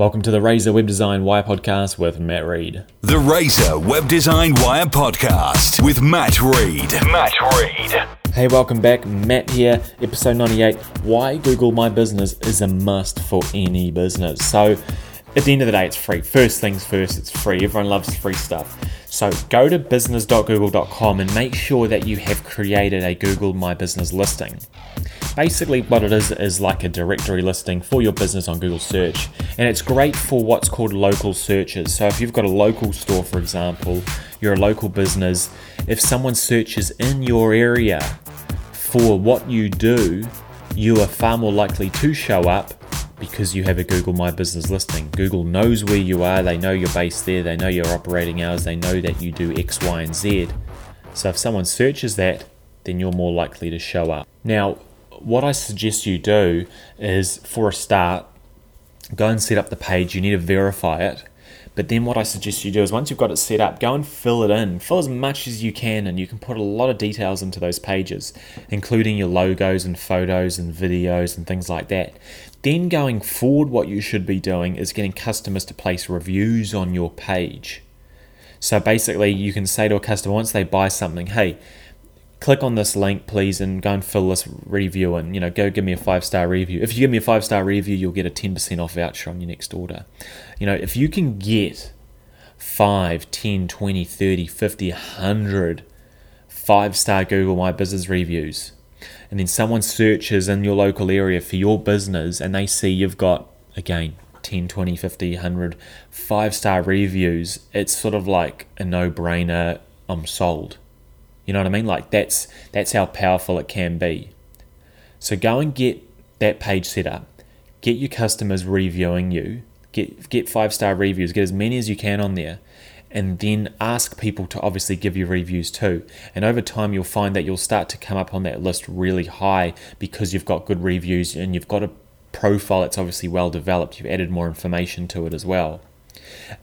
Welcome to the Razor Web Design Wire podcast with Matt Reed. The Razor Web Design Wire podcast with Matt Reed. Matt Reed. Hey, welcome back. Matt here, episode 98. Why Google My Business is a must for any business. So, at the end of the day, it's free. First things first, it's free. Everyone loves free stuff. So, go to business.google.com and make sure that you have created a Google My Business listing. Basically, what it is is like a directory listing for your business on Google search, and it's great for what's called local searches. So, if you've got a local store, for example, you're a local business, if someone searches in your area for what you do, you are far more likely to show up because you have a Google My Business listing. Google knows where you are, they know you're based there, they know your operating hours, they know that you do X, Y, and Z. So if someone searches that, then you're more likely to show up. Now, what I suggest you do is for a start, go and set up the page. You need to verify it. But then what I suggest you do is once you've got it set up, go and fill it in. Fill as much as you can, and you can put a lot of details into those pages, including your logos and photos and videos and things like that. Then going forward, what you should be doing is getting customers to place reviews on your page. So basically, you can say to a customer once they buy something, hey, click on this link, please, and go and fill this review and, you know, go give me a five star review. If you give me a five star review, you'll get a 10% off voucher on your next order. You know, if you can get 5, 10, 20, 30, 50, 100 five star Google My Business reviews, and then someone searches in your local area for your business and they see you've got, again, 10, 20, 50, 100 five star reviews, it's sort of like a no brainer. I'm sold you know what I mean? Like that's that's how powerful it can be. So go and get that page set up. Get your customers reviewing you. Get get five star reviews. Get as many as you can on there. And then ask people to obviously give you reviews too. And over time, you'll find that you'll start to come up on that list really high because you've got good reviews and you've got a profile that's obviously well developed. You've added more information to it as well.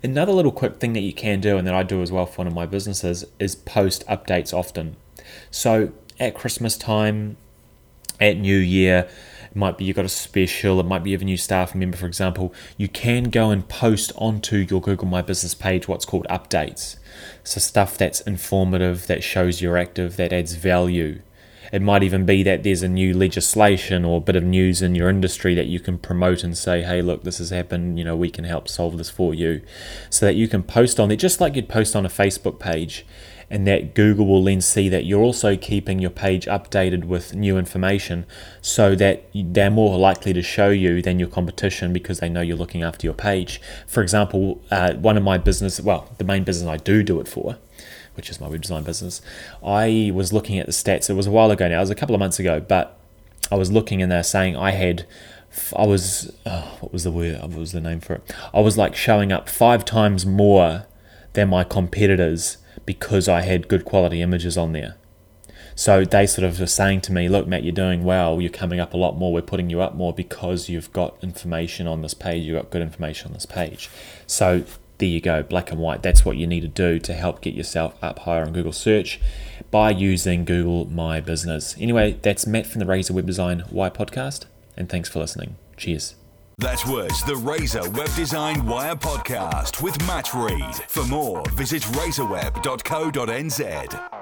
Another little quick thing that you can do, and that I do as well for one of my businesses, is post updates often. So at Christmas time, at New Year, it might be you've got a special, it might be you have a new staff member, for example, you can go and post onto your Google My Business page what's called updates. So stuff that's informative, that shows you're active, that adds value. It might even be that there's a new legislation or a bit of news in your industry that you can promote and say, hey, look, this has happened, you know, we can help solve this for you. So that you can post on it just like you'd post on a Facebook page. And that Google will then see that you're also keeping your page updated with new information so that they're more likely to show you than your competition because they know you're looking after your page. For example, uh, one of my business, well, the main business I do do it for, which is my web design business, I was looking at the stats. It was a while ago now, it was a couple of months ago, but I was looking and they're saying I had, I was, oh, what was the word? What was the name for it? I was like showing up five times more than my competitors because I had good quality images on there. So they sort of were saying to me, look, Matt, you're doing well. You're coming up a lot more. We're putting you up more because you've got information on this page. You've got good information on this page. So there you go, black and white. That's what you need to do to help get yourself up higher on Google search by using Google My Business. Anyway, that's Matt from the Razor Web Design Wire podcast, and thanks for listening. Cheers. That was the Razor Web Design Wire podcast with Matt Reed. For more, visit razorweb.co.nz.